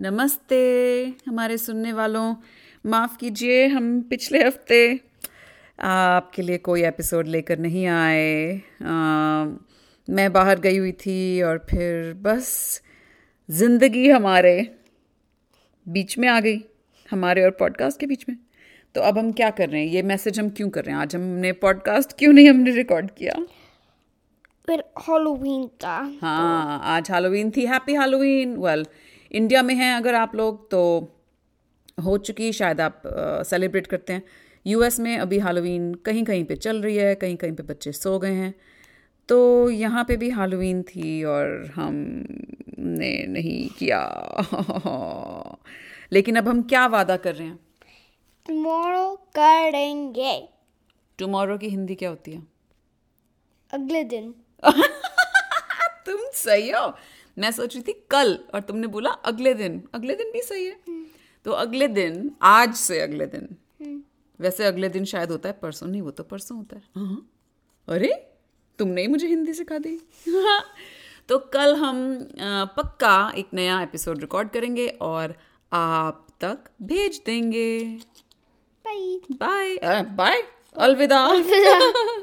नमस्ते हमारे सुनने वालों। माफ़ कीजिए हम पिछले हफ़्ते आपके लिए कोई एपिसोड लेकर नहीं आए। आ, मैं बाहर गई हुई थी और फिर बस ज़िंदगी हमारे बीच में आ गई हमारे और पॉडकास्ट के बीच में। तो अब हम क्या कर रहे हैं? ये मैसेज हम क्यों कर रहे हैं? आज हमने पॉडकास्ट क्यों नहीं हमने रिकॉर्ड किया? फिर हॉलोवीन का। हाँ आज हैलोवीन थी। हैप्पी हैलोवीन वेल इंडिया में हैं अगर आप लोग तो हो चुकी शायद आप सेलिब्रेट करते हैं। यूएस में अभी हालोवीन कहीं कहीं पे चल रही है कहीं कहीं पे बच्चे सो गए हैं। तो यहाँ पे भी हालोवीन थी और हमने नहीं किया। लेकिन अब हम क्या वादा कर रहे हैं? टुमारो करेंगे। टुमारो की हिंदी क्या होती है? अगले दिन। तुम सही हो। मैं सोच रही थी कल और तुमने बोला अगले दिन। अगले दिन भी सही है। तो अगले दिन आज से अगले दिन। वैसे अगले दिन शायद होता है परसों नहीं वो तो परसों होता है। हाँ। अरे तुमने ही मुझे हिंदी सिखा दी। तो कल हम पक्का एक नया एपिसोड रिकॉर्ड करेंगे और आप तक भेज देंगे। बाय बाय बाय अलविदा। अलविदा।